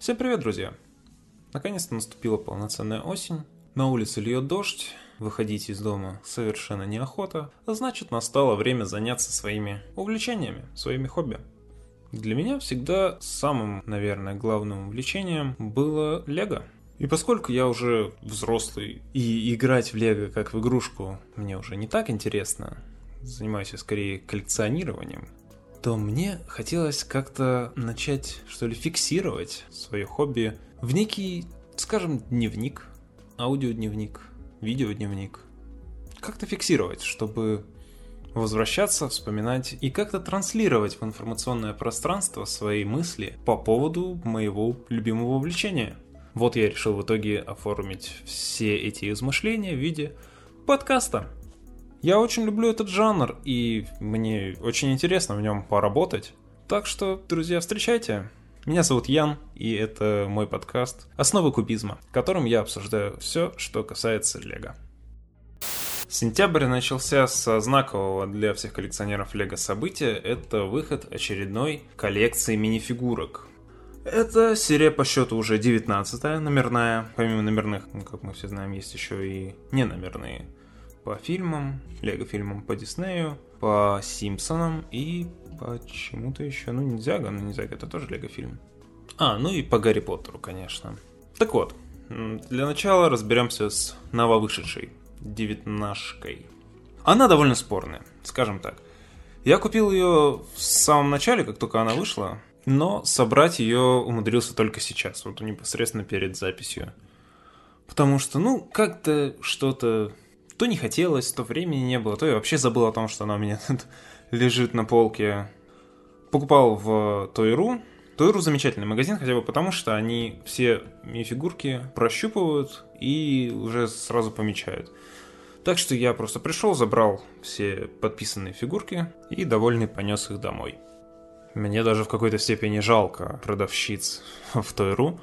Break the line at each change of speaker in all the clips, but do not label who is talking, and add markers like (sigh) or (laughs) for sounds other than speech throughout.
Всем привет, друзья! Наконец-то наступила полноценная осень, на улице льет дождь, выходить из дома совершенно неохота, а значит настало время заняться своими увлечениями, своими хобби. Для меня всегда самым, наверное, главным увлечением было лего. И поскольку я уже взрослый, и играть в лего как в игрушку мне уже не так интересно, занимаюсь я скорее коллекционированием, то мне хотелось как-то начать, что ли, фиксировать свое хобби в некий, скажем, дневник, аудиодневник, видеодневник. Как-то фиксировать, чтобы возвращаться, вспоминать и как-то транслировать в информационное пространство свои мысли по поводу моего любимого увлечения. Вот я решил в итоге оформить все эти измышления в виде подкаста. Я очень люблю этот жанр, и мне очень интересно в нем поработать. Так что, друзья, встречайте. Меня зовут Ян, и это мой подкаст «Основы кубизма», в котором я обсуждаю все, что касается Лего. Сентябрь начался со знакового для всех коллекционеров Лего события. Это выход очередной коллекции мини-фигурок. Это серия по счету уже 19 номерная. Помимо номерных, ну, как мы все знаем, есть еще и неномерные по фильмам, лего-фильмам по Диснею, по Симпсонам и почему-то еще, ну, Ниндзяго, ну, Ниндзяго это тоже лего-фильм. А, ну и по Гарри Поттеру, конечно. Так вот, для начала разберемся с нововышедшей девятнашкой. Она довольно спорная, скажем так. Я купил ее в самом начале, как только она вышла, но собрать ее умудрился только сейчас, вот непосредственно перед записью. Потому что, ну, как-то что-то то не хотелось, то времени не было, то я вообще забыл о том, что она у меня тут (laughs) лежит на полке. Покупал в Тойру. Тойру замечательный магазин, хотя бы потому, что они все фигурки прощупывают и уже сразу помечают. Так что я просто пришел, забрал все подписанные фигурки и довольный понес их домой. Мне даже в какой-то степени жалко продавщиц (laughs) в Тойру,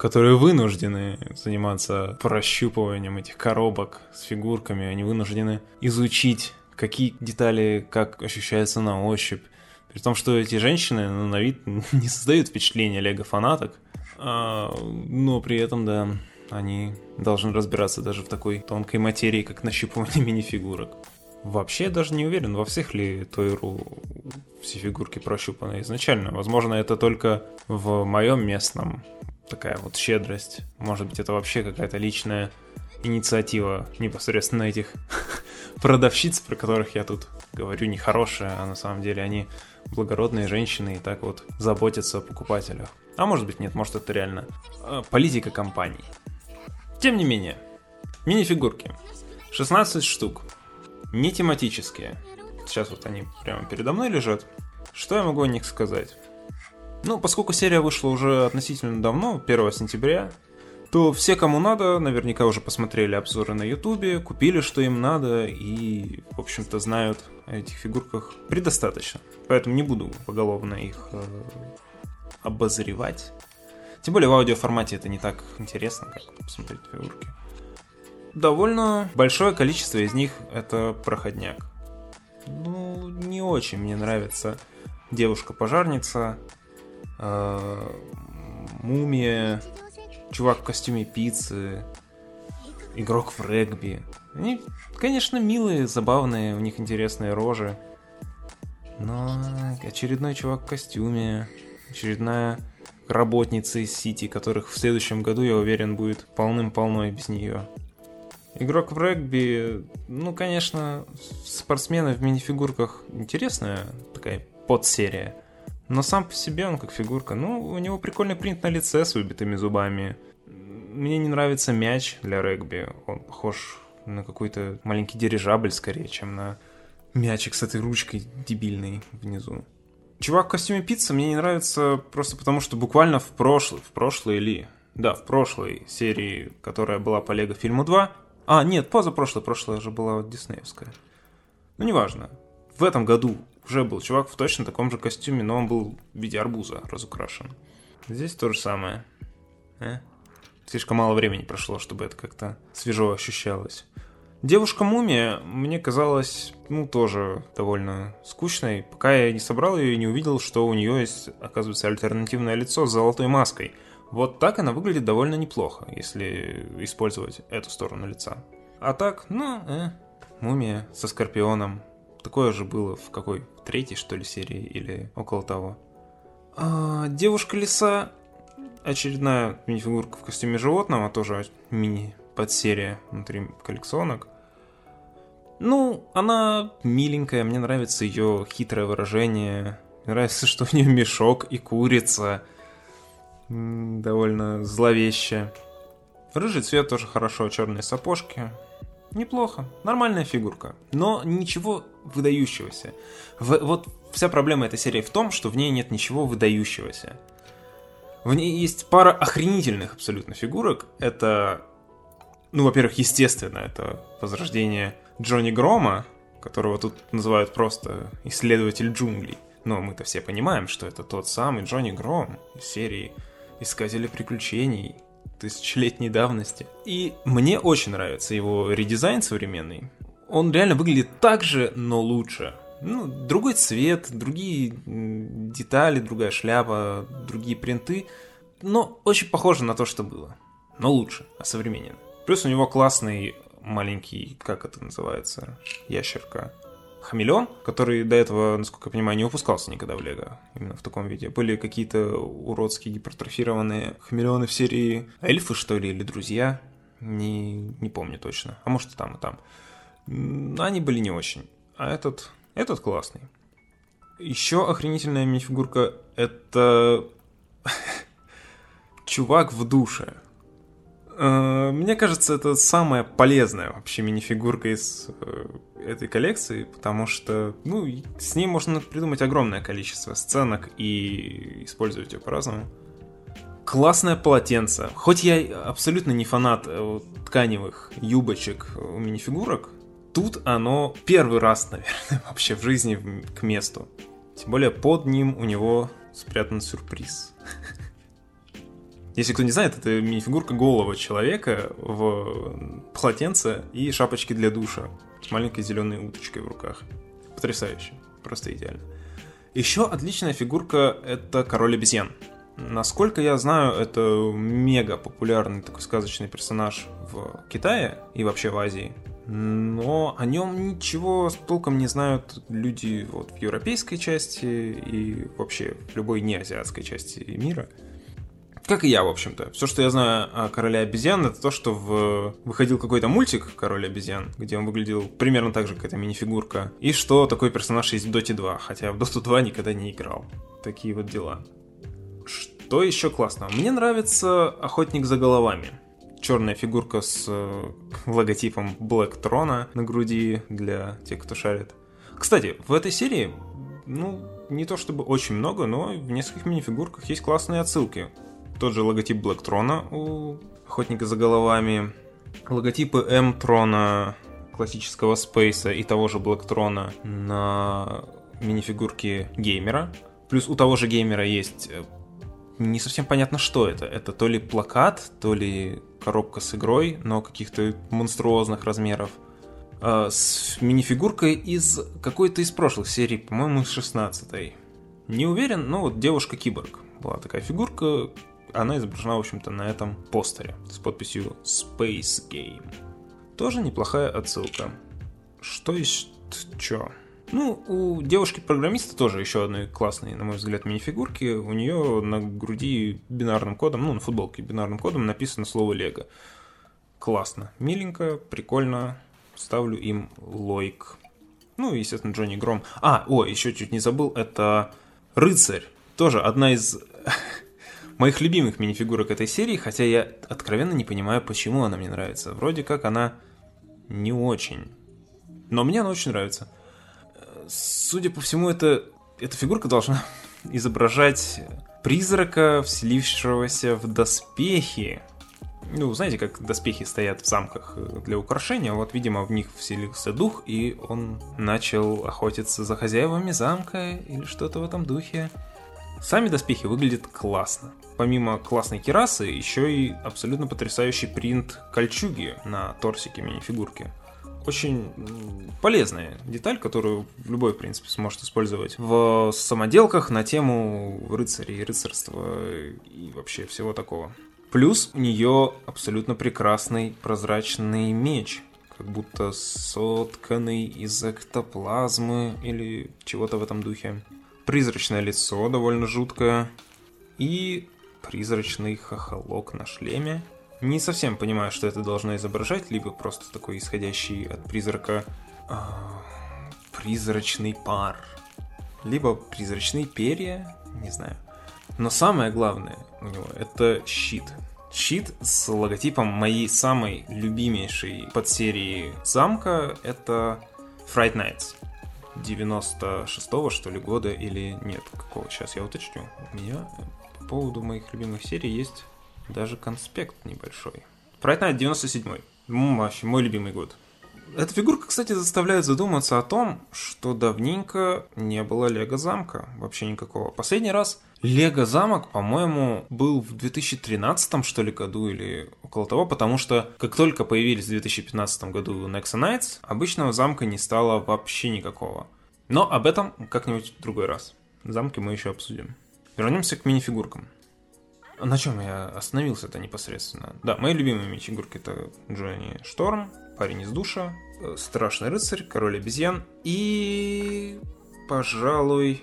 которые вынуждены заниматься прощупыванием этих коробок с фигурками, они вынуждены изучить, какие детали как ощущаются на ощупь. При том, что эти женщины ну, на вид (laughs) не создают впечатления лего-фанаток, а, но при этом, да, они должны разбираться даже в такой тонкой материи, как нащупывание (laughs) мини-фигурок. Вообще я даже не уверен, во всех ли Тойру все фигурки прощупаны изначально. Возможно, это только в моем местном такая вот щедрость. Может быть, это вообще какая-то личная инициатива непосредственно этих (laughs) продавщиц, про которых я тут говорю, нехорошие, а на самом деле они благородные женщины и так вот заботятся о покупателях. А может быть нет, может это реально э, политика компаний. Тем не менее, мини-фигурки. 16 штук. Не тематические. Сейчас вот они прямо передо мной лежат. Что я могу о них сказать? Ну, поскольку серия вышла уже относительно давно, 1 сентября, то все, кому надо, наверняка уже посмотрели обзоры на ютубе, купили, что им надо, и, в общем-то, знают о этих фигурках предостаточно. Поэтому не буду поголовно их э, обозревать. Тем более в аудиоформате это не так интересно, как посмотреть фигурки. Довольно большое количество из них это проходняк. Ну, не очень мне нравится девушка-пожарница, э, мумия, чувак в костюме пиццы, игрок в регби. Они, конечно, милые, забавные, у них интересные рожи. Но очередной чувак в костюме, очередная работница из Сити, которых в следующем году, я уверен, будет полным-полно и без нее. Игрок в регби, ну, конечно, спортсмены в минифигурках интересная такая подсерия. Но сам по себе он как фигурка. Ну, у него прикольный принт на лице с выбитыми зубами. Мне не нравится мяч для регби. Он похож на какой-то маленький дирижабль скорее, чем на мячик с этой ручкой дебильной внизу. Чувак в костюме пиццы мне не нравится просто потому, что буквально в прошлой, в прошлой или... Да, в прошлой серии, которая была по Лего фильму 2. А, нет, позапрошлой, прошлая же была вот диснеевская. Ну, неважно. В этом году уже был чувак в точно таком же костюме, но он был в виде арбуза разукрашен. Здесь то же самое. Э? Слишком мало времени прошло, чтобы это как-то свежо ощущалось. Девушка-мумия мне казалась, ну, тоже довольно скучной, пока я не собрал ее и не увидел, что у нее есть, оказывается, альтернативное лицо с золотой маской. Вот так она выглядит довольно неплохо, если использовать эту сторону лица. А так, ну, э, мумия со Скорпионом. Такое же было в какой? Третьей, что ли, серии или около того. А, Девушка-лиса очередная мини-фигурка в костюме животного, тоже мини-подсерия внутри коллекционок. Ну, она миленькая, мне нравится ее хитрое выражение. Мне нравится, что у нее мешок и курица. Довольно зловеще. Рыжий цвет тоже хорошо, черные сапожки. Неплохо, нормальная фигурка, но ничего выдающегося. В, вот вся проблема этой серии в том, что в ней нет ничего выдающегося. В ней есть пара охренительных абсолютно фигурок. Это, ну, во-первых, естественно, это возрождение Джонни Грома, которого тут называют просто исследователь джунглей. Но мы-то все понимаем, что это тот самый Джонни Гром из серии Искатели приключений тысячелетней давности. И мне очень нравится его редизайн современный. Он реально выглядит так же, но лучше. Ну, другой цвет, другие детали, другая шляпа, другие принты. Но очень похоже на то, что было. Но лучше, а современен. Плюс у него классный маленький, как это называется, ящерка. Хамелеон, который до этого, насколько я понимаю, не выпускался никогда в Лего, именно в таком виде. Были какие-то уродские гипертрофированные хамелеоны в серии Эльфы, что ли, или Друзья, не, не помню точно, а может и там, и там. Они были не очень. А этот этот классный. Еще охренительная мини-фигурка — это (laughs) чувак в душе. Э, мне кажется, это самая полезная вообще мини-фигурка из э, этой коллекции, потому что, ну, с ней можно придумать огромное количество сценок и использовать ее по-разному. Классное полотенце. Хоть я абсолютно не фанат э, тканевых юбочек у мини-фигурок, Тут оно первый раз, наверное, (laughs) вообще в жизни к месту. Тем более под ним у него спрятан сюрприз. (laughs) Если кто не знает, это мини-фигурка голого человека в полотенце и шапочке для душа с маленькой зеленой уточкой в руках. Потрясающе. Просто идеально. Еще отличная фигурка — это король обезьян. Насколько я знаю, это мега популярный такой сказочный персонаж в Китае и вообще в Азии но о нем ничего толком не знают люди вот в европейской части и вообще в любой неазиатской части мира. Как и я, в общем-то. Все, что я знаю о Короле обезьян, это то, что в... выходил какой-то мультик Король обезьян, где он выглядел примерно так же, как эта мини-фигурка, и что такой персонаж есть в Доте 2, хотя в Доту 2 никогда не играл. Такие вот дела. Что еще классно? Мне нравится Охотник за головами черная фигурка с э, (laughs) логотипом Black Throne на груди для тех, кто шарит. Кстати, в этой серии, ну, не то чтобы очень много, но в нескольких мини-фигурках есть классные отсылки. Тот же логотип Black Throne у Охотника за головами, логотипы M Трона классического Спейса и того же Black Throne на мини-фигурке геймера. Плюс у того же геймера есть э, не совсем понятно, что это. Это то ли плакат, то ли коробка с игрой, но каких-то монструозных размеров. А, с минифигуркой из какой-то из прошлых серий, по-моему, из 16 Не уверен, но вот девушка-киборг была такая фигурка. Она изображена, в общем-то, на этом постере с подписью Space Game. Тоже неплохая отсылка. Что есть что? Ну, у девушки-программиста тоже еще одной классной, на мой взгляд, мини-фигурки. У нее на груди бинарным кодом, ну, на футболке бинарным кодом написано слово «Лего». Классно, миленько, прикольно. Ставлю им лойк. Ну, естественно, Джонни Гром. А, о, еще чуть не забыл, это Рыцарь. Тоже одна из (laughs) моих любимых мини-фигурок этой серии, хотя я откровенно не понимаю, почему она мне нравится. Вроде как она не очень. Но мне она очень нравится судя по всему, это, эта фигурка должна (laughs) изображать призрака, вселившегося в доспехи. Ну, знаете, как доспехи стоят в замках для украшения, вот, видимо, в них вселился дух, и он начал охотиться за хозяевами замка или что-то в этом духе. Сами доспехи выглядят классно. Помимо классной керасы, еще и абсолютно потрясающий принт кольчуги на торсике мини-фигурки. Очень полезная деталь, которую любой, в принципе, сможет использовать в самоделках на тему рыцарей, рыцарства и вообще всего такого. Плюс у нее абсолютно прекрасный прозрачный меч, как будто сотканный из эктоплазмы или чего-то в этом духе. Призрачное лицо довольно жуткое и призрачный хохолок на шлеме. Не совсем понимаю, что это должно изображать, либо просто такой исходящий от призрака э, призрачный пар, либо призрачные перья, не знаю. Но самое главное у него это щит. Щит с логотипом моей самой любимейшей подсерии замка это Fright Nights. 96-го, что ли, года или нет, какого, сейчас я уточню. У меня по поводу моих любимых серий есть даже конспект небольшой. Fright Night 97-й. Вообще, мой любимый год. Эта фигурка, кстати, заставляет задуматься о том, что давненько не было Лего замка, вообще никакого. Последний раз Лего замок, по-моему, был в 2013 что ли году или около того, потому что как только появились в 2015 году Nexa Knights, обычного замка не стало вообще никакого. Но об этом как-нибудь в другой раз. Замки мы еще обсудим. Вернемся к минифигуркам. На чем я остановился-то непосредственно? Да, мои любимые мини-фигурки это Джонни Шторм, парень из душа, э, страшный рыцарь, король обезьян и, пожалуй,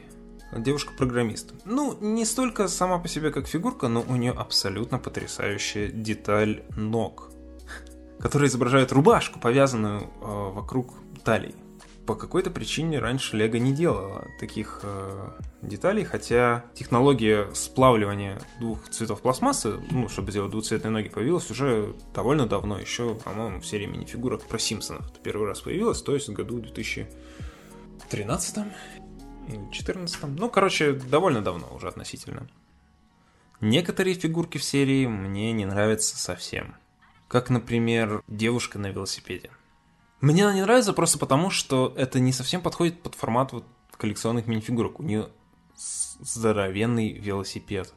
девушка-программист. Ну, не столько сама по себе как фигурка, но у нее абсолютно потрясающая деталь ног, (laughs) которая изображает рубашку, повязанную э, вокруг талии по какой-то причине раньше Лего не делала таких э, деталей, хотя технология сплавливания двух цветов пластмассы, ну, чтобы сделать двухцветные ноги, появилась уже довольно давно, еще, по-моему, в серии минифигурок про Симпсонов. Это первый раз появилась, то есть в году 2013 или 14 Ну, короче, довольно давно уже относительно. Некоторые фигурки в серии мне не нравятся совсем. Как, например, девушка на велосипеде. Мне она не нравится просто потому, что это не совсем подходит под формат вот коллекционных минифигурок. У нее здоровенный велосипед.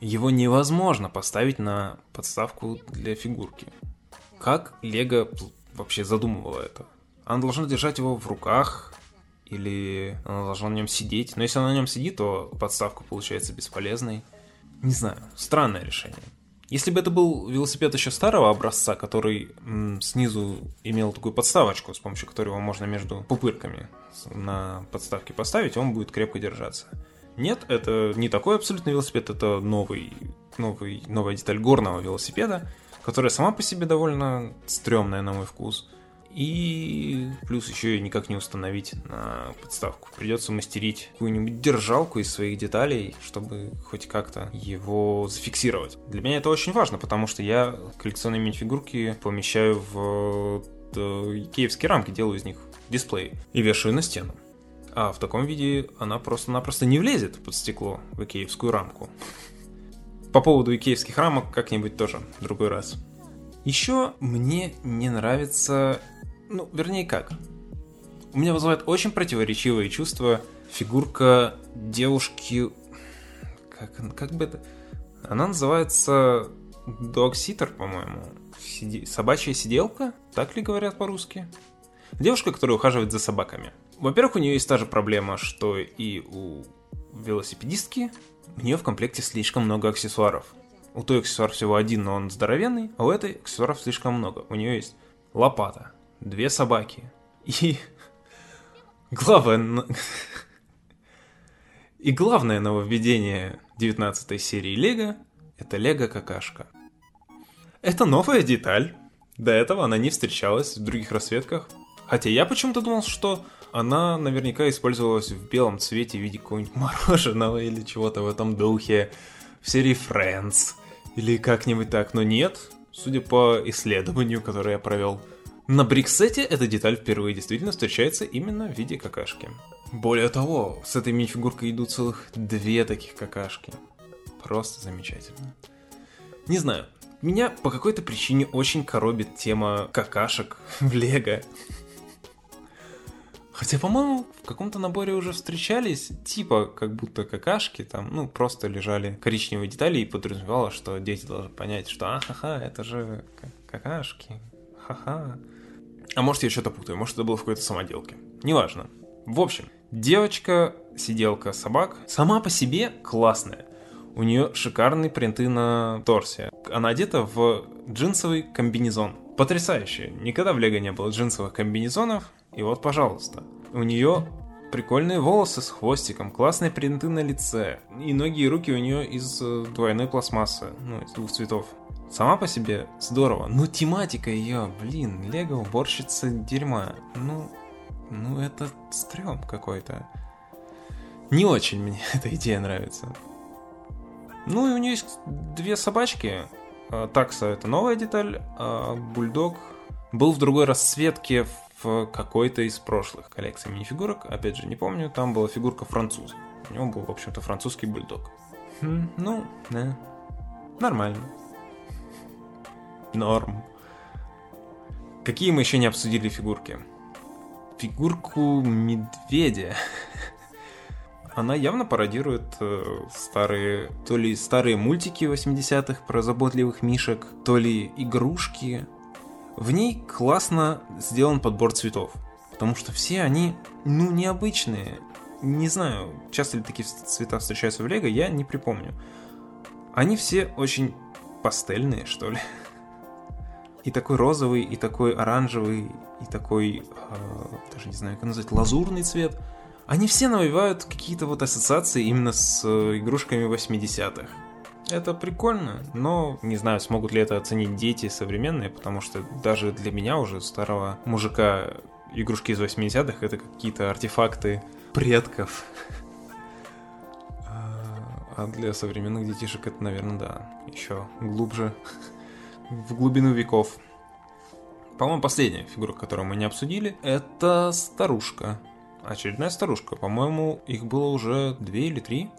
Его невозможно поставить на подставку для фигурки. Как Лего вообще задумывала это? Она должна держать его в руках, или она должна на нем сидеть. Но если она на нем сидит, то подставка получается бесполезной. Не знаю, странное решение. Если бы это был велосипед еще старого образца, который м, снизу имел такую подставочку, с помощью которой его можно между пупырками на подставке поставить, он будет крепко держаться. Нет, это не такой абсолютный велосипед, это новый, новый, новая деталь горного велосипеда, которая сама по себе довольно стрёмная на мой вкус. И плюс еще и никак не установить на подставку. Придется мастерить какую-нибудь держалку из своих деталей, чтобы хоть как-то его зафиксировать. Для меня это очень важно, потому что я коллекционные мини-фигурки помещаю в э, киевские рамки, делаю из них дисплей и вешаю на стену. А в таком виде она просто-напросто не влезет под стекло в икеевскую рамку. По поводу икеевских рамок как-нибудь тоже в другой раз. Еще мне не нравится ну, вернее как. У меня вызывает очень противоречивые чувства фигурка девушки... Как, как бы это... Она называется Dog Sitter, по-моему. Сиди... Собачья сиделка? Так ли говорят по-русски? Девушка, которая ухаживает за собаками. Во-первых, у нее есть та же проблема, что и у велосипедистки. У нее в комплекте слишком много аксессуаров. У той аксессуар всего один, но он здоровенный, а у этой аксессуаров слишком много. У нее есть лопата, две собаки. И главное... (laughs) И главное нововведение 19 серии Лего — это Лего-какашка. Это новая деталь. До этого она не встречалась в других расцветках. Хотя я почему-то думал, что она наверняка использовалась в белом цвете в виде какого-нибудь мороженого или чего-то в этом духе в серии Friends или как-нибудь так, но нет, судя по исследованию, которое я провел, на Бриксете эта деталь впервые действительно встречается именно в виде какашки. Более того, с этой мини-фигуркой идут целых две таких какашки. Просто замечательно. Не знаю, меня по какой-то причине очень коробит тема какашек (laughs) в Лего. Хотя, по-моему, в каком-то наборе уже встречались, типа, как будто какашки, там, ну, просто лежали коричневые детали и подразумевало, что дети должны понять, что ахаха, это же какашки, ха-ха. А может, я что-то путаю, может, это было в какой-то самоделке. Неважно. В общем, девочка-сиделка собак сама по себе классная. У нее шикарные принты на торсе. Она одета в джинсовый комбинезон. Потрясающе. Никогда в Лего не было джинсовых комбинезонов. И вот, пожалуйста. У нее прикольные волосы с хвостиком, классные принты на лице. И ноги и руки у нее из э, двойной пластмассы, ну, из двух цветов. Сама по себе здорово, но тематика ее, блин, Лего уборщица дерьма. Ну, ну это стрём какой-то. Не очень мне (laughs) эта идея нравится. Ну и у нее есть две собачки. А, такса это новая деталь, а бульдог был в другой расцветке в какой-то из прошлых коллекций мини-фигурок. Опять же, не помню, там была фигурка француз. У него был, в общем-то, французский бульдог. Хм, ну, да, нормально. Норм. Какие мы еще не обсудили фигурки? Фигурку медведя. (laughs) Она явно пародирует э, старые, то ли старые мультики 80-х про заботливых мишек, то ли игрушки. В ней классно сделан подбор цветов, потому что все они, ну, необычные. Не знаю, часто ли такие цвета встречаются в Лего, я не припомню. Они все очень пастельные, что ли. (laughs) И такой розовый, и такой оранжевый, и такой, э, даже не знаю, как назвать, лазурный цвет. Они все навевают какие-то вот ассоциации именно с э, игрушками 80-х. Это прикольно, но не знаю, смогут ли это оценить дети современные, потому что даже для меня уже, старого мужика, игрушки из 80-х это какие-то артефакты предков. А, а для современных детишек это, наверное, да, еще глубже в глубину веков. По-моему, последняя фигура, которую мы не обсудили, это старушка. Очередная старушка. По-моему, их было уже две или три.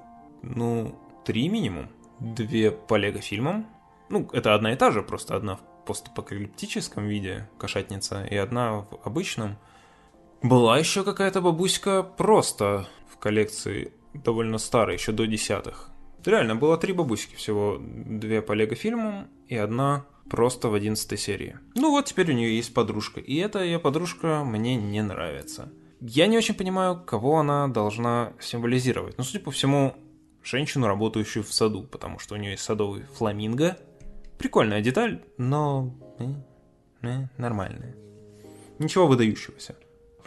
Ну, три минимум. Две по лего-фильмам. Ну, это одна и та же, просто одна в постапокалиптическом виде, кошатница, и одна в обычном. Была еще какая-то бабуська просто в коллекции, довольно старая, еще до десятых. Реально, было три бабуськи всего. Две по лего-фильмам и одна просто в 11 серии. Ну вот теперь у нее есть подружка, и эта ее подружка мне не нравится. Я не очень понимаю, кого она должна символизировать. Но, судя по всему, женщину, работающую в саду, потому что у нее есть садовый фламинго. Прикольная деталь, но нормальная. Ничего выдающегося.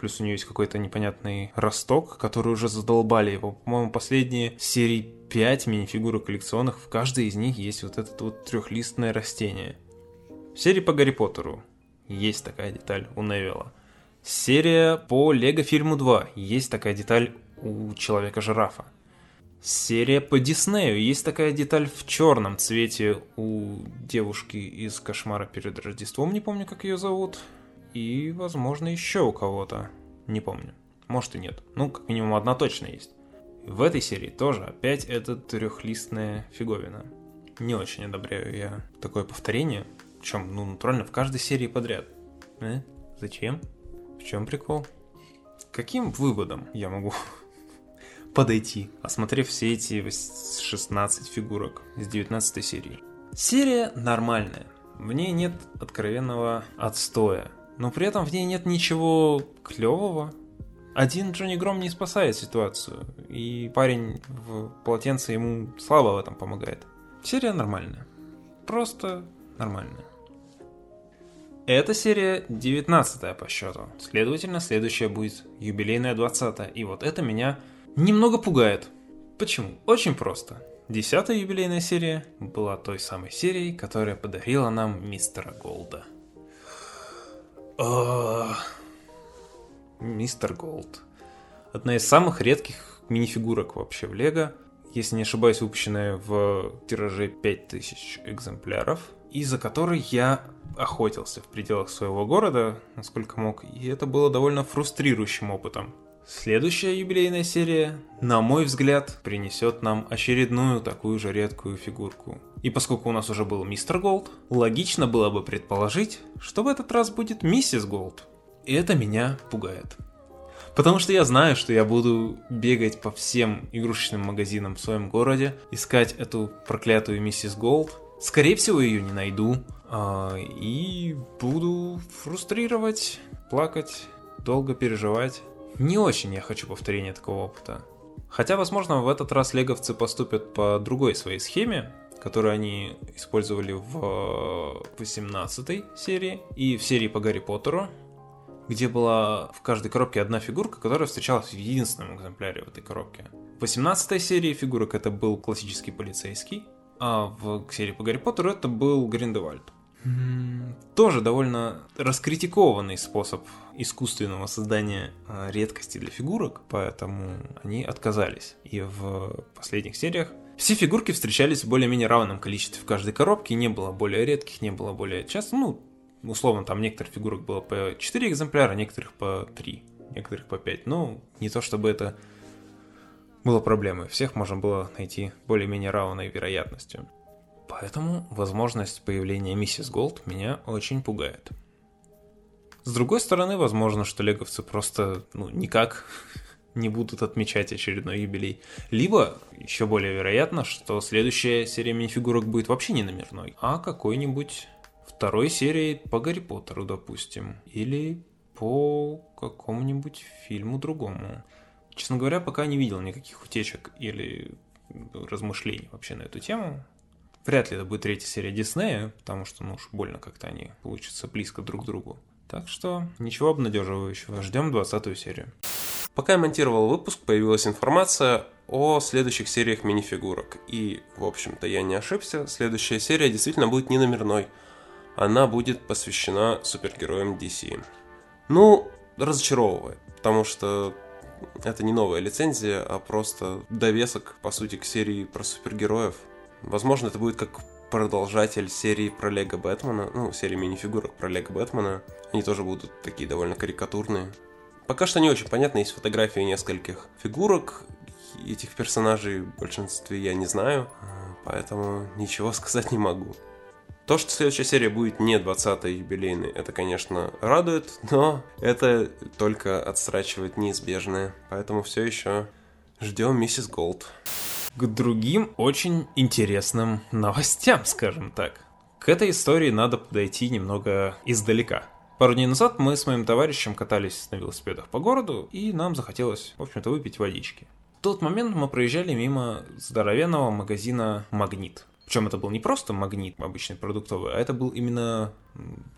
Плюс у нее есть какой-то непонятный росток, который уже задолбали его. По-моему, последние серии 5 мини-фигурок коллекционных, в каждой из них есть вот это вот трехлистное растение. В серии по Гарри Поттеру есть такая деталь у Невилла. Серия по Лего фильму 2 есть такая деталь у Человека-жирафа. Серия по Диснею есть такая деталь в черном цвете у девушки из Кошмара перед Рождеством, не помню, как ее зовут. И, возможно, еще у кого-то. Не помню. Может и нет. Ну, как минимум одна точно есть. В этой серии тоже опять эта трехлистная фиговина. Не очень одобряю я такое повторение. Причем, ну, натурально, в каждой серии подряд. Э? Зачем? В чем прикол? Каким выводом я могу (laughs) подойти, осмотрев все эти 16 фигурок из 19 серии? Серия нормальная. В ней нет откровенного отстоя. Но при этом в ней нет ничего клевого. Один Джонни Гром не спасает ситуацию, и парень в полотенце ему слабо в этом помогает. Серия нормальная. Просто нормальная. Эта серия 19 по счету. Следовательно, следующая будет юбилейная 20 И вот это меня немного пугает. Почему? Очень просто. Десятая юбилейная серия была той самой серией, которая подарила нам мистера Голда. А, мистер Голд. Одна из самых редких мини-фигурок вообще в Лего. Если не ошибаюсь, выпущенная в тираже 5000 экземпляров. И за которой я охотился в пределах своего города, насколько мог, и это было довольно фрустрирующим опытом. Следующая юбилейная серия, на мой взгляд, принесет нам очередную такую же редкую фигурку. И поскольку у нас уже был мистер Голд, логично было бы предположить, что в этот раз будет миссис Голд. И это меня пугает. Потому что я знаю, что я буду бегать по всем игрушечным магазинам в своем городе, искать эту проклятую миссис Голд. Скорее всего, ее не найду, А, и буду фрустрировать, плакать, долго переживать. Не очень я хочу повторения такого опыта. Хотя, возможно, в этот раз леговцы поступят по другой своей схеме, которую они использовали в 18 серии и в серии по Гарри Поттеру, где была в каждой коробке одна фигурка, которая встречалась в единственном экземпляре в этой коробке. В 18 серии фигурок это был классический полицейский, а в серии по Гарри Поттеру это был Гриндевальд. Тоже довольно раскритикованный способ искусственного создания а, редкости для фигурок, поэтому они отказались. И в последних сериях все фигурки встречались в более-менее равном количестве в каждой коробке, не было более редких, не было более часто, ну, условно, там некоторых фигурок было по 4 экземпляра, некоторых по 3, некоторых по 5. Ну, не то чтобы это было проблемой, всех можно было найти более-менее равной вероятностью. Поэтому возможность появления миссис Голд меня очень пугает. С другой стороны, возможно, что леговцы просто ну, никак не будут отмечать очередной юбилей. Либо, еще более вероятно, что следующая серия мини-фигурок будет вообще не номерной, а какой-нибудь второй серии по Гарри Поттеру, допустим. Или по какому-нибудь фильму другому. Честно говоря, пока не видел никаких утечек или размышлений вообще на эту тему. Вряд ли это будет третья серия Диснея, потому что, ну уж больно как-то они получатся близко друг к другу. Так что ничего обнадеживающего. Ждем 20 серию.
Пока я монтировал выпуск, появилась информация о следующих сериях минифигурок. И, в общем-то, я не ошибся. Следующая серия действительно будет не номерной. Она будет посвящена супергероям DC. Ну, разочаровывает, потому что это не новая лицензия, а просто довесок, по сути, к серии про супергероев. Возможно, это будет как продолжатель серии про Лего Бэтмена, ну, серии мини-фигурок про Лего Бэтмена. Они тоже будут такие довольно карикатурные. Пока что не очень понятно, есть фотографии нескольких фигурок, этих персонажей в большинстве я не знаю, поэтому ничего (laughs) сказать не могу. То, что следующая серия будет не 20-й юбилейной, это, конечно, радует, но это только отсрачивает неизбежное. Поэтому все еще ждем миссис Голд
к другим очень интересным новостям, скажем так. К этой истории надо подойти немного издалека. Пару дней назад мы с моим товарищем катались на велосипедах по городу, и нам захотелось, в общем-то, выпить водички. В тот момент мы проезжали мимо здоровенного магазина «Магнит». Причем это был не просто магнит обычный продуктовый, а это был именно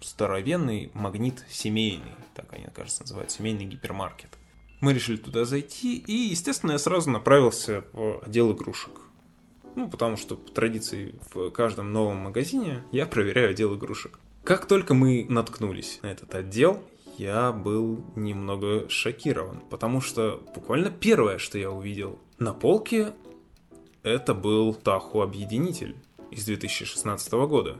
здоровенный магнит семейный, так они, кажется, называют, семейный гипермаркет. Мы решили туда зайти, и, естественно, я сразу направился в отдел игрушек. Ну, потому что по традиции в каждом новом магазине я проверяю отдел игрушек. Как только мы наткнулись на этот отдел, я был немного шокирован, потому что буквально первое, что я увидел на полке, это был Таху Объединитель из 2016 года.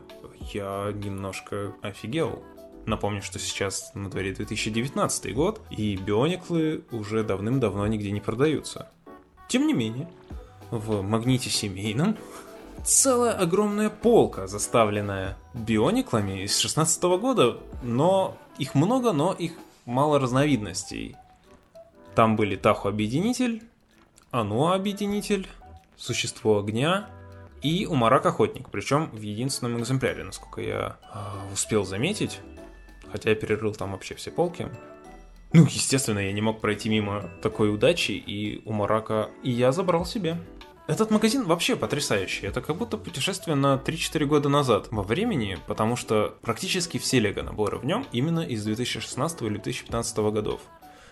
Я немножко офигел. Напомню, что сейчас на дворе 2019 год, и биониклы уже давным-давно нигде не продаются. Тем не менее, в магните семейном целая огромная полка, заставленная биониклами из 16 года, но их много, но их мало разновидностей. Там были Таху Объединитель, Ануа Объединитель, Существо Огня и Умарак Охотник, причем в единственном экземпляре, насколько я э, успел заметить хотя я перерыл там вообще все полки. Ну, естественно, я не мог пройти мимо такой удачи и у Марака, и я забрал себе. Этот магазин вообще потрясающий. Это как будто путешествие на 3-4 года назад во времени, потому что практически все лего наборы в нем именно из 2016 или 2015 годов.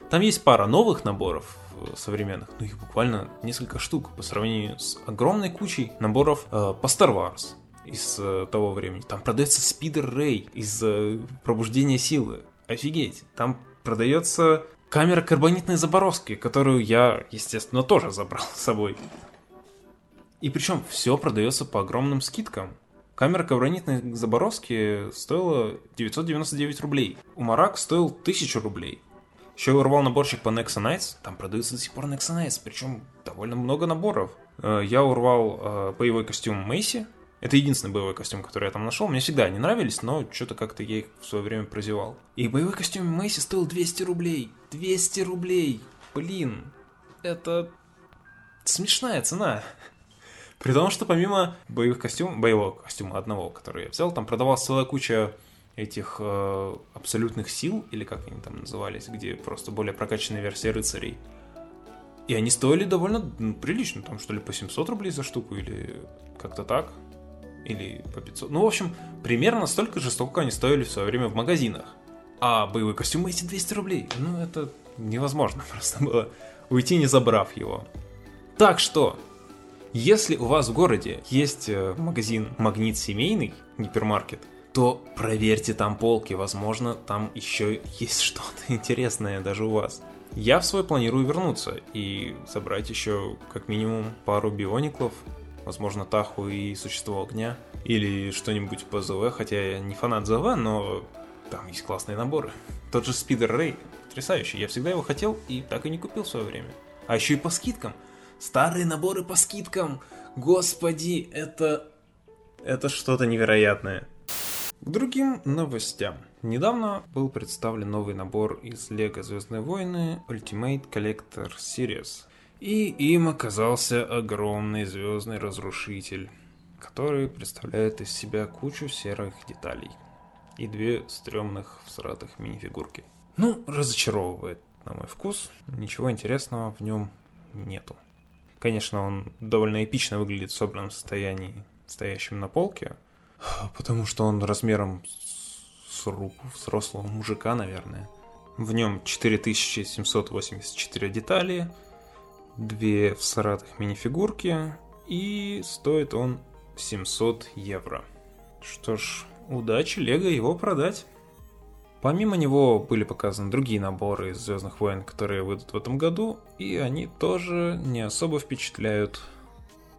Там есть пара новых наборов э, современных, но их буквально несколько штук по сравнению с огромной кучей наборов э, по Star Wars из э, того времени. Там продается Спидер Рэй из э, Пробуждения Силы. Офигеть. Там продается камера карбонитной заборозки, которую я, естественно, тоже забрал с собой. И причем все продается по огромным скидкам. Камера карбонитной заборозки стоила 999 рублей. У Марак стоил 1000 рублей. Еще урвал наборчик по Nexa Nights, там продаются до сих пор Nexa Nights, причем довольно много наборов. Э, я урвал э, боевой костюм Мэйси, это единственный боевой костюм, который я там нашел. Мне всегда они нравились, но что-то как-то я их в свое время прозевал. И боевой костюм Мэйси стоил 200 рублей. 200 рублей! Блин, это смешная цена. При том, что помимо боевых костюмов, боевого костюма одного, который я взял, там продавалась целая куча этих э, абсолютных сил, или как они там назывались, где просто более прокачанная версия рыцарей. И они стоили довольно ну, прилично, там что ли по 700 рублей за штуку, или как-то так, или по 500. Ну, в общем, примерно столько же, сколько они стоили в свое время в магазинах. А боевые костюмы эти 200 рублей, ну это невозможно (laughs) просто было уйти не забрав его. Так что, если у вас в городе есть э, магазин Магнит семейный, гипермаркет, то проверьте там полки, возможно, там еще есть (laughs) что-то интересное даже у вас. Я в свой планирую вернуться и забрать еще как минимум пару биониклов, возможно, Таху и Существо Огня, или что-нибудь по ЗВ, хотя я не фанат ЗВ, но там есть классные наборы. Тот же Спидер Рэй, потрясающий, я всегда его хотел и так и не купил в свое время. А еще и по скидкам. Старые наборы по скидкам. Господи, это... Это что-то невероятное. К другим новостям. Недавно был представлен новый набор из Лего Звездные войны Ultimate Collector Series. И им оказался огромный звездный разрушитель, который представляет из себя кучу серых деталей и две стрёмных всратых мини-фигурки. Ну, разочаровывает на мой вкус. Ничего интересного в нем нету. Конечно, он довольно эпично выглядит в собранном состоянии, стоящем на полке, потому что он размером с руку взрослого мужика, наверное. В нем 4784 детали, две всратых мини-фигурки, и стоит он 700 евро. Что ж, удачи Лего его продать. Помимо него были показаны другие наборы из Звездных войн, которые выйдут в этом году, и они тоже не особо впечатляют.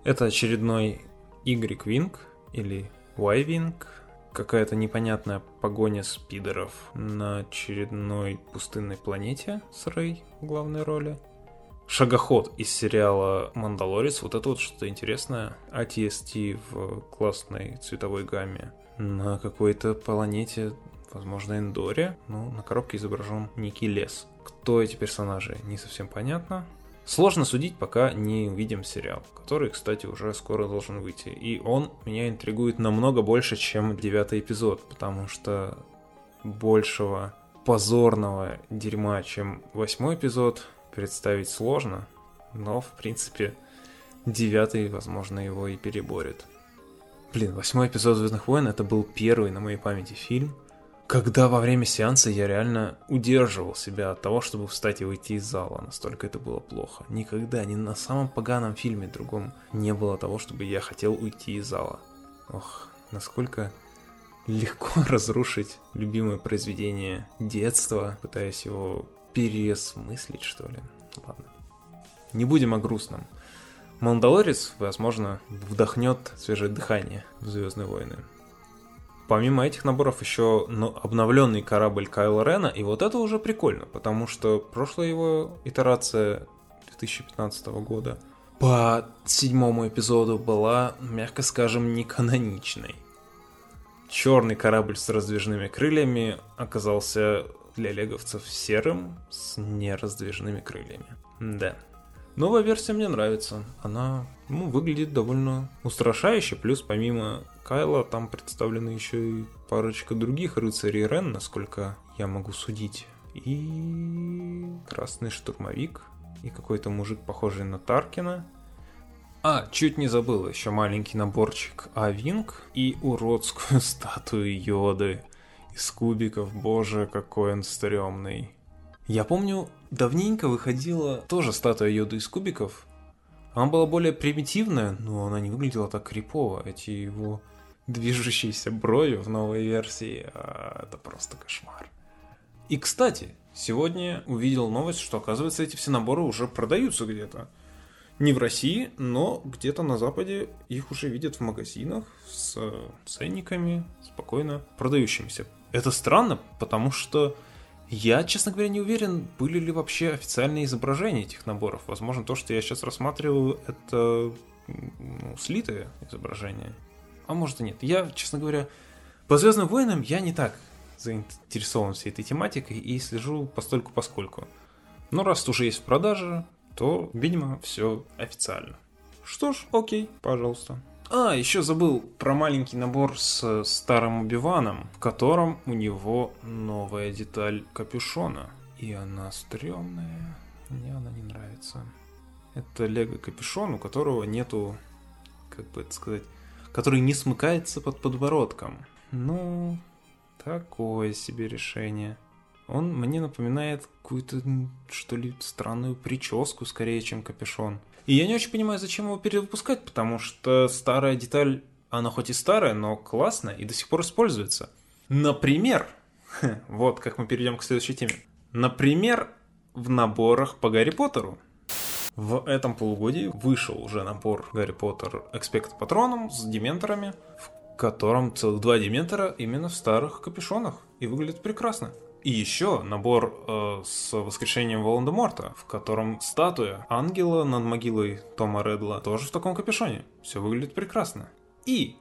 Это очередной Y-Wing или Y-Wing, какая-то непонятная погоня спидеров на очередной пустынной планете с Рэй в главной роли. Шагоход из сериала «Мандалорец», вот это вот что-то интересное. ATST в классной цветовой гамме. На какой-то планете возможно, Эндоре. Ну, на коробке изображен некий лес. Кто эти персонажи, не совсем понятно. Сложно судить, пока не увидим сериал, который, кстати, уже скоро должен выйти. И он меня интригует намного больше, чем девятый эпизод, потому что большего позорного дерьма, чем восьмой эпизод, представить сложно. Но, в принципе, девятый, возможно, его и переборет. Блин, восьмой эпизод Звездных войн это был первый на моей памяти фильм, когда во время сеанса я реально удерживал себя от того, чтобы встать и уйти из зала. Настолько это было плохо. Никогда, ни на самом поганом фильме другом не было того, чтобы я хотел уйти из зала. Ох, насколько легко (laughs) разрушить любимое произведение детства, пытаясь его переосмыслить, что ли. Ладно. Не будем о грустном. Мандалорец, возможно, вдохнет свежее дыхание в Звездные войны. Помимо этих наборов еще ну, обновленный корабль Кайла Рена, и вот это уже прикольно, потому что прошлая его итерация 2015 года по седьмому эпизоду была, мягко скажем, не каноничной. Черный корабль с раздвижными крыльями оказался для леговцев серым с нераздвижными крыльями. Да. Новая версия мне нравится. Она ну, выглядит довольно устрашающе, плюс помимо Кайла там представлены еще и парочка других рыцарей Рен, насколько я могу судить. И красный штурмовик, и какой-то мужик, похожий на Таркина. А, чуть не забыл, еще маленький наборчик Авинг и уродскую (laughs) статую Йоды из кубиков. Боже, какой он стрёмный. Я помню, давненько выходила тоже статуя Йоды из кубиков. Она была более примитивная, но она не выглядела так крипово. Эти его движущейся брови в новой версии. А, это просто кошмар. И, кстати, сегодня увидел новость, что, оказывается, эти все наборы уже продаются где-то. Не в России, но где-то на Западе их уже видят в магазинах с ценниками, спокойно продающимися. Это странно, потому что я, честно говоря, не уверен, были ли вообще официальные изображения этих наборов. Возможно, то, что я сейчас рассматриваю, это ну, слитые изображения а может и нет. Я, честно говоря, по Звездным войнам я не так заинтересован всей этой тематикой и слежу постольку поскольку. Но раз уже есть в продаже, то, видимо, все официально. Что ж, окей, пожалуйста. А, еще забыл про маленький набор с старым Убиваном, в котором у него новая деталь капюшона. И она стрёмная. Мне она не нравится. Это лего капюшон, у которого нету, как бы это сказать, который не смыкается под подбородком. Ну, такое себе решение. Он мне напоминает какую-то, что ли, странную прическу, скорее, чем капюшон. И я не очень понимаю, зачем его перевыпускать, потому что старая деталь, она хоть и старая, но классная и до сих пор используется. Например, (laughs) вот как мы перейдем к следующей теме. Например, в наборах по Гарри Поттеру. В этом полугодии вышел уже набор Гарри Поттер Экспект Патроном с дементорами, в котором целых два дементора именно в старых капюшонах. И выглядит прекрасно. И еще набор э, с воскрешением Волан-де-Морта, в котором статуя ангела над могилой Тома Редла тоже в таком капюшоне. Все выглядит прекрасно. И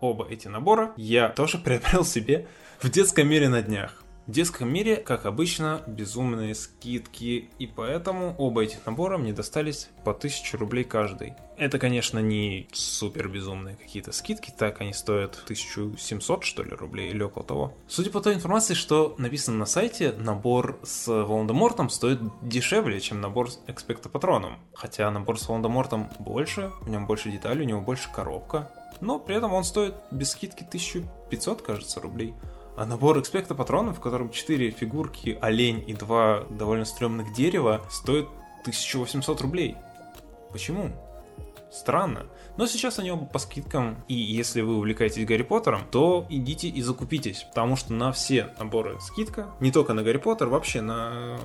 оба эти набора я тоже приобрел себе в детском мире на днях. В детском мире, как обычно, безумные скидки, и поэтому оба этих набора мне достались по 1000 рублей каждый. Это, конечно, не супер безумные какие-то скидки, так они стоят 1700, что ли, рублей или около того. Судя по той информации, что написано на сайте, набор с Волан-де-Мортом стоит дешевле, чем набор с Экспекто Патроном. Хотя набор с Волан-де-Мортом больше, в нем больше деталей, у него больше коробка. Но при этом он стоит без скидки 1500, кажется, рублей. А набор экспекта патронов, в котором 4 фигурки, олень и 2 довольно стрёмных дерева, стоит 1800 рублей. Почему? Странно. Но сейчас они оба по скидкам, и если вы увлекаетесь Гарри Поттером, то идите и закупитесь, потому что на все наборы скидка, не только на Гарри Поттер, вообще на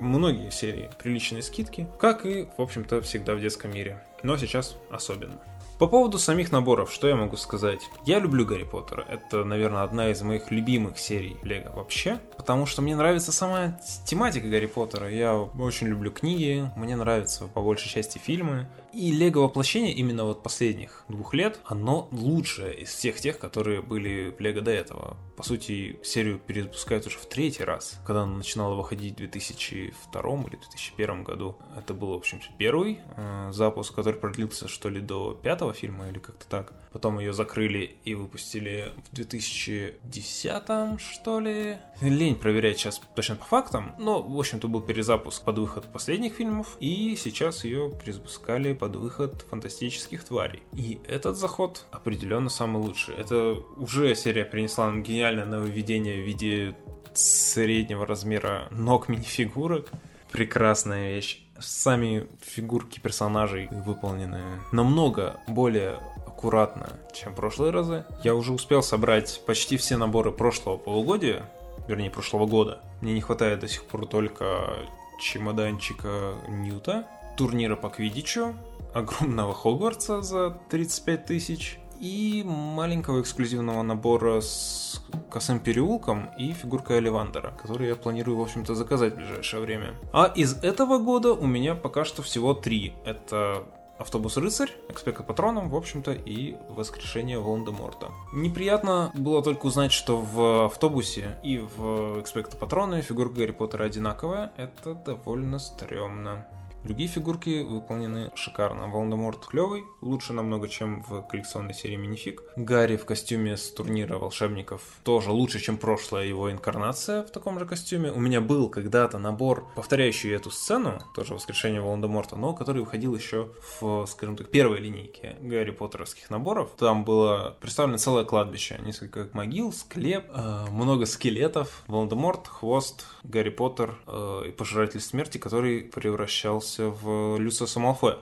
многие серии приличные скидки, как и, в общем-то, всегда в детском мире. Но сейчас особенно. По поводу самих наборов, что я могу сказать? Я люблю Гарри Поттера. Это, наверное, одна из моих любимых серий Лего вообще. Потому что мне нравится сама тематика Гарри Поттера. Я очень люблю книги, мне нравятся по большей части фильмы. И Лего воплощение именно вот последних двух лет, оно лучшее из всех тех, которые были в Лего до этого. По сути, серию перезапускают уже в третий раз, когда она начинала выходить в 2002 или 2001 году. Это был, в общем, первый э, запуск, который продлился, что ли, до пятого фильма или как-то так. Потом ее закрыли и выпустили в 2010, что ли. Лень проверять сейчас точно по фактам, но, в общем-то, был перезапуск под выход последних фильмов, и сейчас ее перезапускали под выход фантастических тварей. И этот заход определенно самый лучший. Это уже серия принесла нам гениальное нововведение в виде среднего размера ног минифигурок. Прекрасная вещь. Сами фигурки персонажей выполнены намного более аккуратно, чем прошлые разы. Я уже успел собрать почти все наборы прошлого полугодия, вернее прошлого года. Мне не хватает до сих пор только чемоданчика Ньюта, турнира по квидичу, огромного Хогвартса за 35 тысяч и маленького эксклюзивного набора с косым переулком и фигуркой Оливандера, который я планирую, в общем-то, заказать в ближайшее время. А из этого года у меня пока что всего три. Это Автобус Рыцарь, Экспека Патроном, в общем-то, и Воскрешение Волан-де-Морта. Неприятно было только узнать, что в автобусе и в Экспекта Патроне фигурка Гарри Поттера одинаковая. Это довольно стрёмно. Другие фигурки выполнены шикарно. Волан-де-Морт клевый, лучше намного, чем в коллекционной серии Минифиг. Гарри в костюме с турнира волшебников тоже лучше, чем прошлая его инкарнация в таком же костюме. У меня был когда-то набор, повторяющий эту сцену, тоже воскрешение Волан-де-Морта, но который выходил еще в, скажем так, первой линейке Гарри Поттеровских наборов. Там было представлено целое кладбище, несколько могил, склеп, э, много скелетов, Волан-де-Морт, хвост, Гарри Поттер э, и Пожиратель смерти, который превращался превратился в Люциуса Малфоя.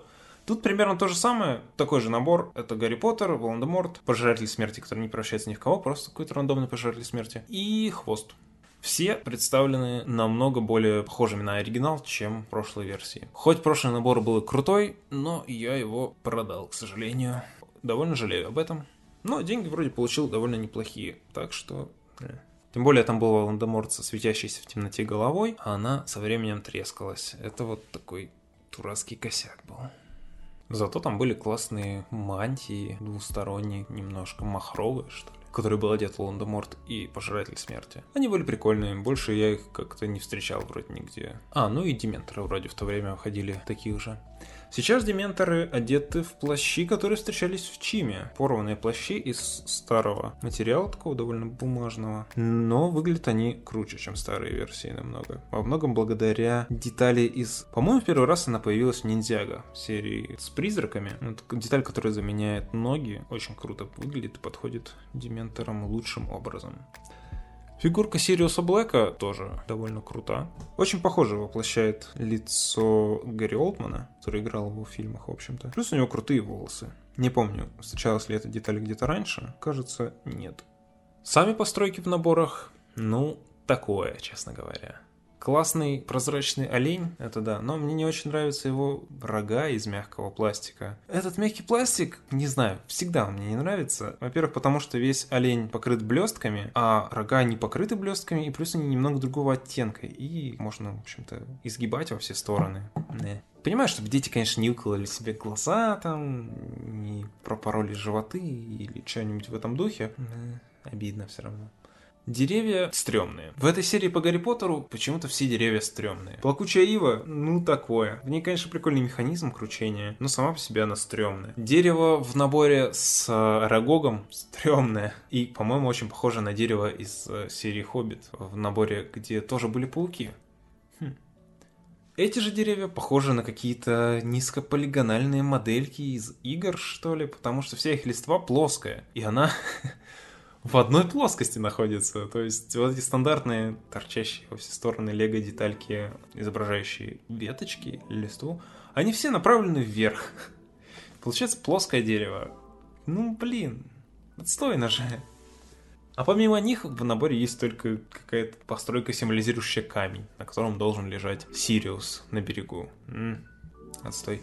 Тут примерно то же самое, такой же набор. Это Гарри Поттер, Волан-де-Морт, Пожиратель Смерти, который не превращается ни в кого, просто какой-то рандомный Пожиратель Смерти, и Хвост. Все представлены намного более похожими на оригинал, чем прошлой версии. Хоть прошлый набор был крутой, но я его продал, к сожалению. Довольно жалею об этом. Но деньги вроде получил довольно неплохие, так что... Э. Тем более там был Волан-де-Морт со светящейся в темноте головой, а она со временем трескалась. Это вот такой дурацкий косяк был. Зато там были классные мантии, двусторонние, немножко махровые, что ли, которые был одет Волан-де-Морт и Пожиратель Смерти. Они были прикольные, больше я их как-то не встречал вроде нигде. А, ну и Дементоры вроде в то время ходили таких же. Сейчас дементоры одеты в плащи, которые встречались в Чиме. Порванные плащи из старого материала, такого довольно бумажного. Но выглядят они круче, чем старые версии намного. Во многом благодаря детали из... По-моему, в первый раз она появилась в Ниндзяго серии с призраками. Это деталь, которая заменяет ноги. Очень круто выглядит и подходит дементорам лучшим образом. Фигурка Сириуса Блэка тоже довольно крута. Очень похоже воплощает лицо Гарри Олдмана, который играл его в фильмах, в общем-то. Плюс у него крутые волосы. Не помню, встречалась ли эта деталь где-то раньше. Кажется, нет. Сами постройки в наборах, ну, такое, честно говоря. Классный прозрачный олень, это да, но мне не очень нравятся его рога из мягкого пластика. Этот мягкий пластик, не знаю, всегда он мне не нравится. Во-первых, потому что весь олень покрыт блестками, а рога не покрыты блестками, и плюс они немного другого оттенка, и можно, в общем-то, изгибать во все стороны. Не. Понимаю, чтобы дети, конечно, не укололи себе глаза, там, не пропороли животы или что-нибудь в этом духе. Не. Обидно все равно. Деревья стрёмные. В этой серии по Гарри Поттеру почему-то все деревья стрёмные. Плакучая ива, ну такое. В ней, конечно, прикольный механизм кручения, но сама по себе она стрёмная. Дерево в наборе с рогогом стрёмное. И, по-моему, очень похоже на дерево из э, серии Хоббит в наборе, где тоже были пауки. Хм. Эти же деревья похожи на какие-то низкополигональные модельки из игр, что ли, потому что вся их листва плоская, и она (laughs) в одной плоскости находится. То есть вот эти стандартные торчащие во все стороны лего детальки, изображающие веточки, листву, они все направлены вверх. Получается плоское дерево. Ну, блин, отстойно же. А помимо них в наборе есть только какая-то постройка, символизирующая камень, на котором должен лежать Сириус на берегу. М-м, отстой.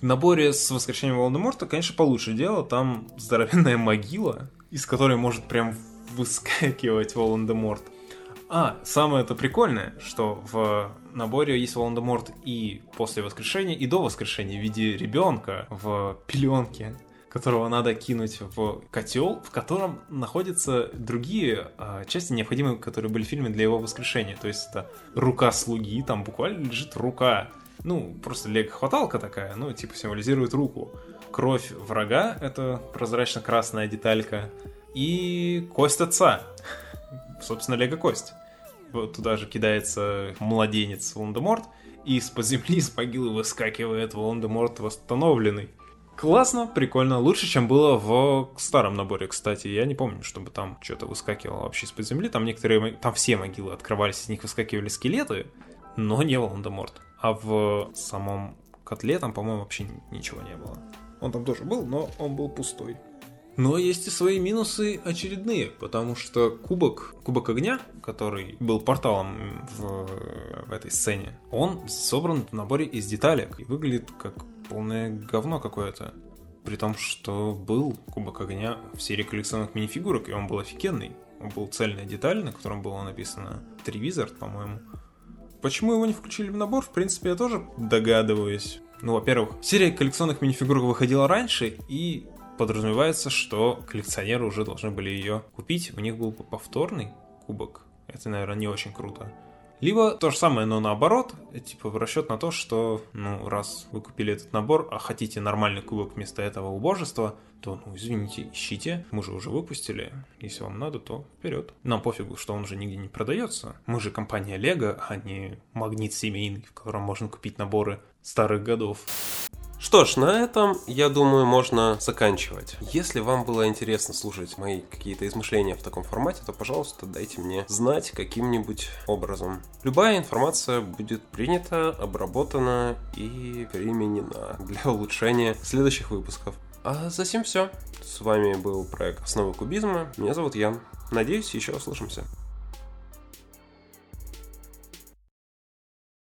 В наборе с воскрешением Волан-де-Морта, конечно, получше дело. Там здоровенная могила, из которой может прям выскакивать Волан-де-Морт. А, самое это прикольное, что в наборе есть Волан-де-Морт и после воскрешения, и до воскрешения в виде ребенка в пеленке, которого надо кинуть в котел, в котором находятся другие а, части необходимые, которые были в фильме для его воскрешения. То есть это рука слуги, там буквально лежит рука. Ну, просто лего-хваталка такая, ну, типа символизирует руку кровь врага, это прозрачно-красная деталька, и кость отца, собственно, лего-кость. Вот туда же кидается младенец Волан-де-Морт, и из-под земли, из могилы выскакивает Волан-де-Морт восстановленный. Классно, прикольно, лучше, чем было в старом наборе, кстати. Я не помню, чтобы там что-то выскакивало вообще из-под земли. Там некоторые, там все могилы открывались, из них выскакивали скелеты, но не Волан-де-Морт. А в самом котле там, по-моему, вообще ничего не было. Он там тоже был, но он был пустой. Но есть и свои минусы очередные, потому что кубок, кубок огня, который был порталом в, в этой сцене, он собран в наборе из деталек и выглядит как полное говно какое-то. При том, что был кубок огня в серии коллекционных минифигурок, и он был офигенный. Он был цельная деталь, на котором было написано Тревизард, по-моему. Почему его не включили в набор, в принципе, я тоже догадываюсь. Ну, во-первых, серия коллекционных минифигурок выходила раньше, и подразумевается, что коллекционеры уже должны были ее купить. У них был повторный кубок. Это, наверное, не очень круто. Либо то же самое, но наоборот, типа в расчет на то, что, ну, раз вы купили этот набор, а хотите нормальный кубок вместо этого убожества, то, ну, извините, ищите, мы же уже выпустили, если вам надо, то вперед. Нам пофигу, что он уже нигде не продается. Мы же компания Лего, а не магнит семейный, в котором можно купить наборы старых годов.
Что ж, на этом, я думаю, можно заканчивать. Если вам было интересно слушать мои какие-то измышления в таком формате, то, пожалуйста, дайте мне знать каким-нибудь образом. Любая информация будет принята, обработана и применена для улучшения следующих выпусков. А за всем все. С вами был проект «Основы кубизма». Меня зовут Ян. Надеюсь, еще услышимся.